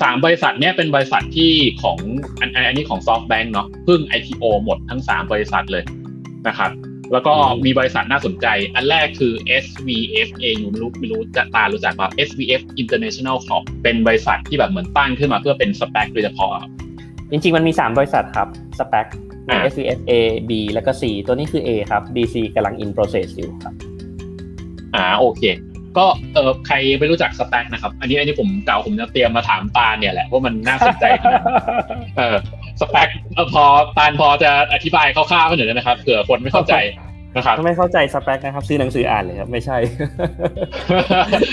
สามบริษัทเนี้ยเป็นบริษัทที่ของอันอันนี้ของ SoftBank เนาะเพิ่ง IPO หมดทั้งสามบริษัทเลยนะครับแล้วก็มีบริษัทน่าสนใจ อันแรกคือ SVF เองไม่รู้ไม่รู้จะตารู้จักป่ะ SVF International Corp เป็นบริษัทที่แบบเหมือนตั้งขึ้นมาเพื่อเป็นสเปคโดยเฉพาะ จริง ๆ มันมี 3 บริษัทครับสเปค S V F A B แล้วก็ C ตัวนี้คือ A ครับ B C กำลัง in process อยู่ครับ อ่าโอเค ก็เออใครไม่รู้จักสแต็กนะครับ อันนี้อันนี้ผมเก่าผมจะเตรียมมาถามปานเนี่ยแหละว่ามันน่าสนใจขนาดเออสแต็กพอปานพอจะอธิบายคร่าวๆหน่อยได้ไหมครับเผื่อคนไม่เข้าใจนะครับถ้าไม่เข้าใจสเปคนะครับ ซื้อหนังสืออ่านเลยครับ ไม่ใช่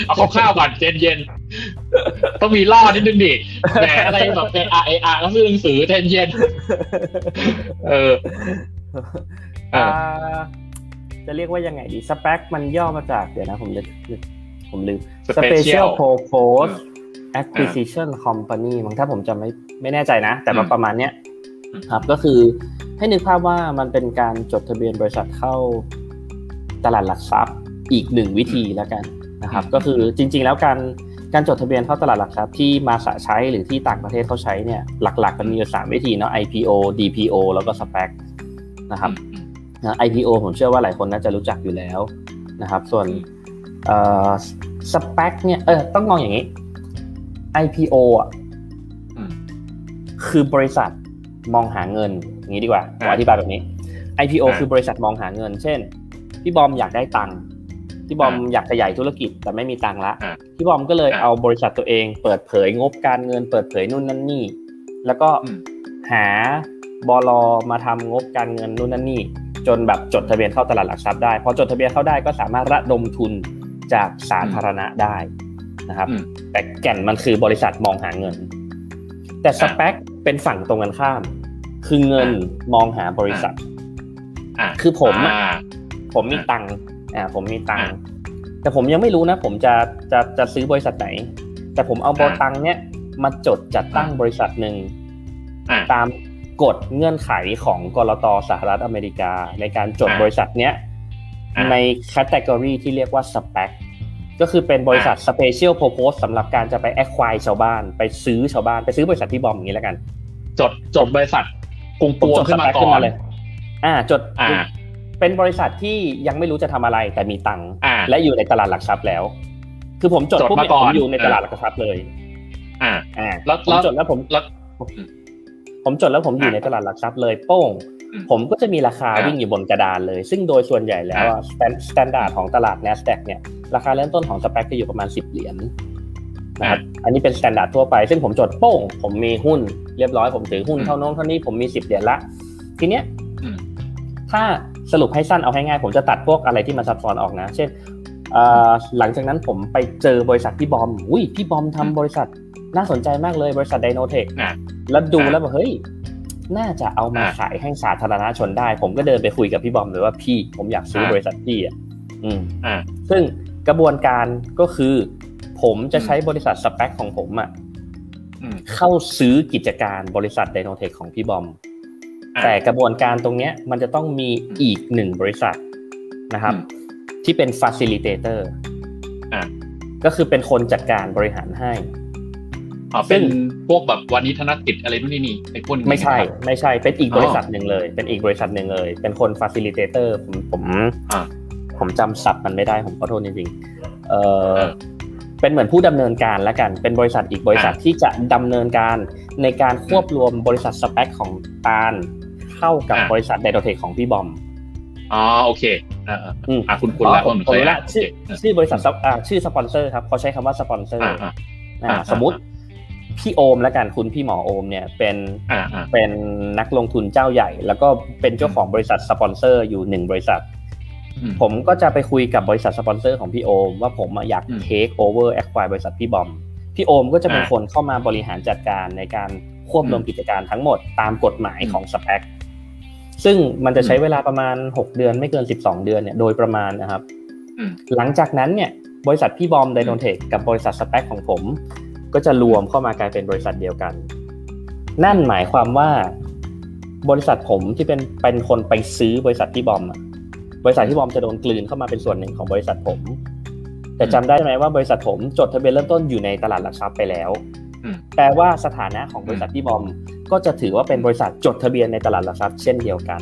เอาคร่าวๆก่อนเย็นเย็นๆต้องมีล่อนิดนึงดิแหมอะไรแบบเออาเออาก็ซื้อหนังสือเย็นเย็นๆเอออ่า จะเรียกว่ายังไงดีสเปคมันย่อมาจาก เดี๋ยวนะผมนึกผมลืม Special Purpose Acquisition Company มั้งถ้าผมจำไม่ไม่แน่ใจนะ แต่ว่าประมาณเนี้ยครับก็คือให้นึกภาพว่ามันเป็นการจดทะเบียนบริษัทเข้าตลาดหลักทรัพย์อีกหนึ่งวิธีแล้วกันนะครับ ก็คือจริง ๆ แล้วการการจดทะเบียนเข้าตลาดหลักทรัพย์ที่มาสะใช้หรือที่ต่างประเทศเขาใช้เนี่ยหลัก ๆ มันมีอยู่สามวิธีเนาะ IPO DPO แล้วก็ SPAC นะครับ IPO ผมเชื่อว่าหลายคนน่าจะรู้จักอยู่แล้วนะครับ ส่วนสเปคเนี่ยเออต้องมองอย่างนี้ IPO อะคือบริษัทมองหาเงินอย่างนี้ดีกว่าผมอธิบายแบบนี้ IPO คือบริษัทมองหาเงิน เช่นพี่บอมอยากได้ตังค์พี่บอมอยากขยายธุรกิจแต่ไม่มีตังค์ละพี่บอมก็เลยเอาบริษัทตัวเอง เปิดเผยงบการเงิน เปิดเผยนู่นนั่นนี่ แล้วก็หา บลมาทำงบการเงินนู่นนั่นนี่ จนแบบจดทะเบียนเข้าตลาดหลักทรัพย์ได้พอจดทะเบียนเข้าได้ก็สามารถระดมทุนจากสาธารณะได้นะครับ แต่แก่นมันคือบริษัทมองหาเงิน แต่สเปคเป็นฝั่งตรงกันข้าม คือเงินมองหาบริษัทคือผมผมมีตังค์อ่าผมมีตังค์แต่ผมยังไม่รู้นะ ผมจะจะจะซื้อบริษัทไหน แต่ผมเอาโบตังเนี้ยมาจดจัดตั้งบริษัทหนึ่งตาม กฎเงื่อนไขของกรตสหรัฐอเมริกา ในการจดบริษัทเนี้ยในแคตตากรีที่เรียกว่า SPAC ก็คือเป็นบริษัท Special Purpose สำหรับการจะไป acquire ชาวบ้าน ไปซื้อชาวบ้านไปซื้อบริษัทพี่บอมอย่างนี้แล้วกัน จดจดบริษัทกุงปวงขึ้นมาก่อนเลย อ่า จดอ่าเป็นบริษัทที่ยังไม่รู้จะทำอะไรแต่มีตังค์และอยู่ในตลาดหลักทรัพย์แล้ว คือผมจดปุ๊บผมอยู่ในตลาดหลักทรัพย์เลย อ่าอ่าแล้วผมจดแล้วผมแล้ว ผมจดแล้วผมอยู่ในตลาดหลักทรัพย์เลยโป้ง ผมก็จะมีราคาวิ่งอยู่บนกระดานเลย ซึ่งโดยส่วนใหญ่แล้ว standard ของตลาด NASDAQ เนี่ยราคาเริ่มต้นของ SPAC จะอยู่ประมาณ 10 เหรียญนะครับอันนี้เป็น standard ทั่วไป ซึ่งผมจดโป้ง ผมมีหุ้นเรียบร้อยผมถือหุ้นเท่านั้นเท่านี้ผมมี 10 เหรียญละ ทีเนี้ยถ้าสรุปให้สั้นเอาให้ง่ายผมจะตัดพวกอะไรที่มันซับซ้อนออกนะ เช่นหลังจากนั้นผมไปเจอบริษัทพี่บอม อุ้ยพี่บอมทำบริษัทน่าสนใจมากเลยบริษัทไดโนเทค แล้วดูแล้วแบบเฮ้ย น่าจะเอามาขายให้สาธารณชนได้ ผมก็เดินไปคุยกับพี่บอมเลยว่าพี่ผมอยากซื้อบริษัทพี่อะอืมอ่าซึ่งกระบวนการก็คือ ผมจะใช้บริษัทสเปคของผมอะเข้าซื้อกิจการบริษัทไดโนเทคของพี่บอม แต่กระบวนการตรงเนี้ย มันจะต้องมีอีกหนึ่งบริษัทนะครับ ที่เป็น facilitator อ่าก็คือเป็นคนจัดการบริหารให้ อ๋อเป็นพวกแบบวันนี้ธนกิจอะไรนู่นนี่นี่ไอ้พวกไม่ใช่ ไม่ใช่เป็นอีกบริษัทหนึ่งเลย เป็นอีกบริษัทหนึ่งเลย เป็นคน facilitator ผมผมผมจำศัพท์มันไม่ได้ผมขอโทษจริงๆเออเป็นเหมือนผู้ดำเนินการแล้วกัน เป็นบริษัทอีกบริษัทที่จะดำเนินการในการควบรวมบริษัท SPAC ของตาลเข้ากับบริษัทไดโนเทคของพี่บอมอ๋อโอเคอ่าอ่าคุณคุณละผมเคยละชื่อชื่อบริษัทอ่าชื่อสปอนเซอร์ครับเขาใช้คำว่าสปอนเซอร์อ่าสมมติ พี่โอมแล้วกันคุณพี่หมอโอมเนี่ยเป็นเป็นนักลงทุนเจ้าใหญ่ แล้วก็เป็นเจ้าของบริษัทสปอนเซอร์อยู่หนึ่งบริษัท ผมก็จะไปคุยกับบริษัทสปอนเซอร์ของพี่โอม ว่าผมอยาก takeover acquire บริษัทพี่บอมพี่โอมก็จะเป็นคนเข้ามาบริหารจัดการในการควบรวมกิจการทั้งหมดตามกฎหมายของ SPAC ซึ่งมันจะใช้เวลาประมาณ 6 เดือนไม่เกิน 12 เดือนเนี่ยโดยประมาณนะครับ หลังจากนั้นเนี่ยบริษัทพี่บอมไดโนเทคกับบริษัท SPAC ของผม ก็จะรวมเข้ามากลายเป็นบริษัทเดียวกัน นั่นหมายความว่า บริษัทผมที่เป็นเป็นคนไปซื้อบริษัทที่บอมอะบริษัทที่บอมจะโดนกลืนเข้ามาเป็นส่วนหนึ่งของบริษัทผม แต่จำได้ไหมว่าบริษัทผมจดทะเบียนเริ่มต้นอยู่ในตลาดหลักทรัพย์ไปแล้วแปลว่าสถานะของบริษัทพี่บอมก็จะถือว่าเป็นบริษัทจดทะเบียนในตลาดหลักทรัพย์เช่นเดียวกัน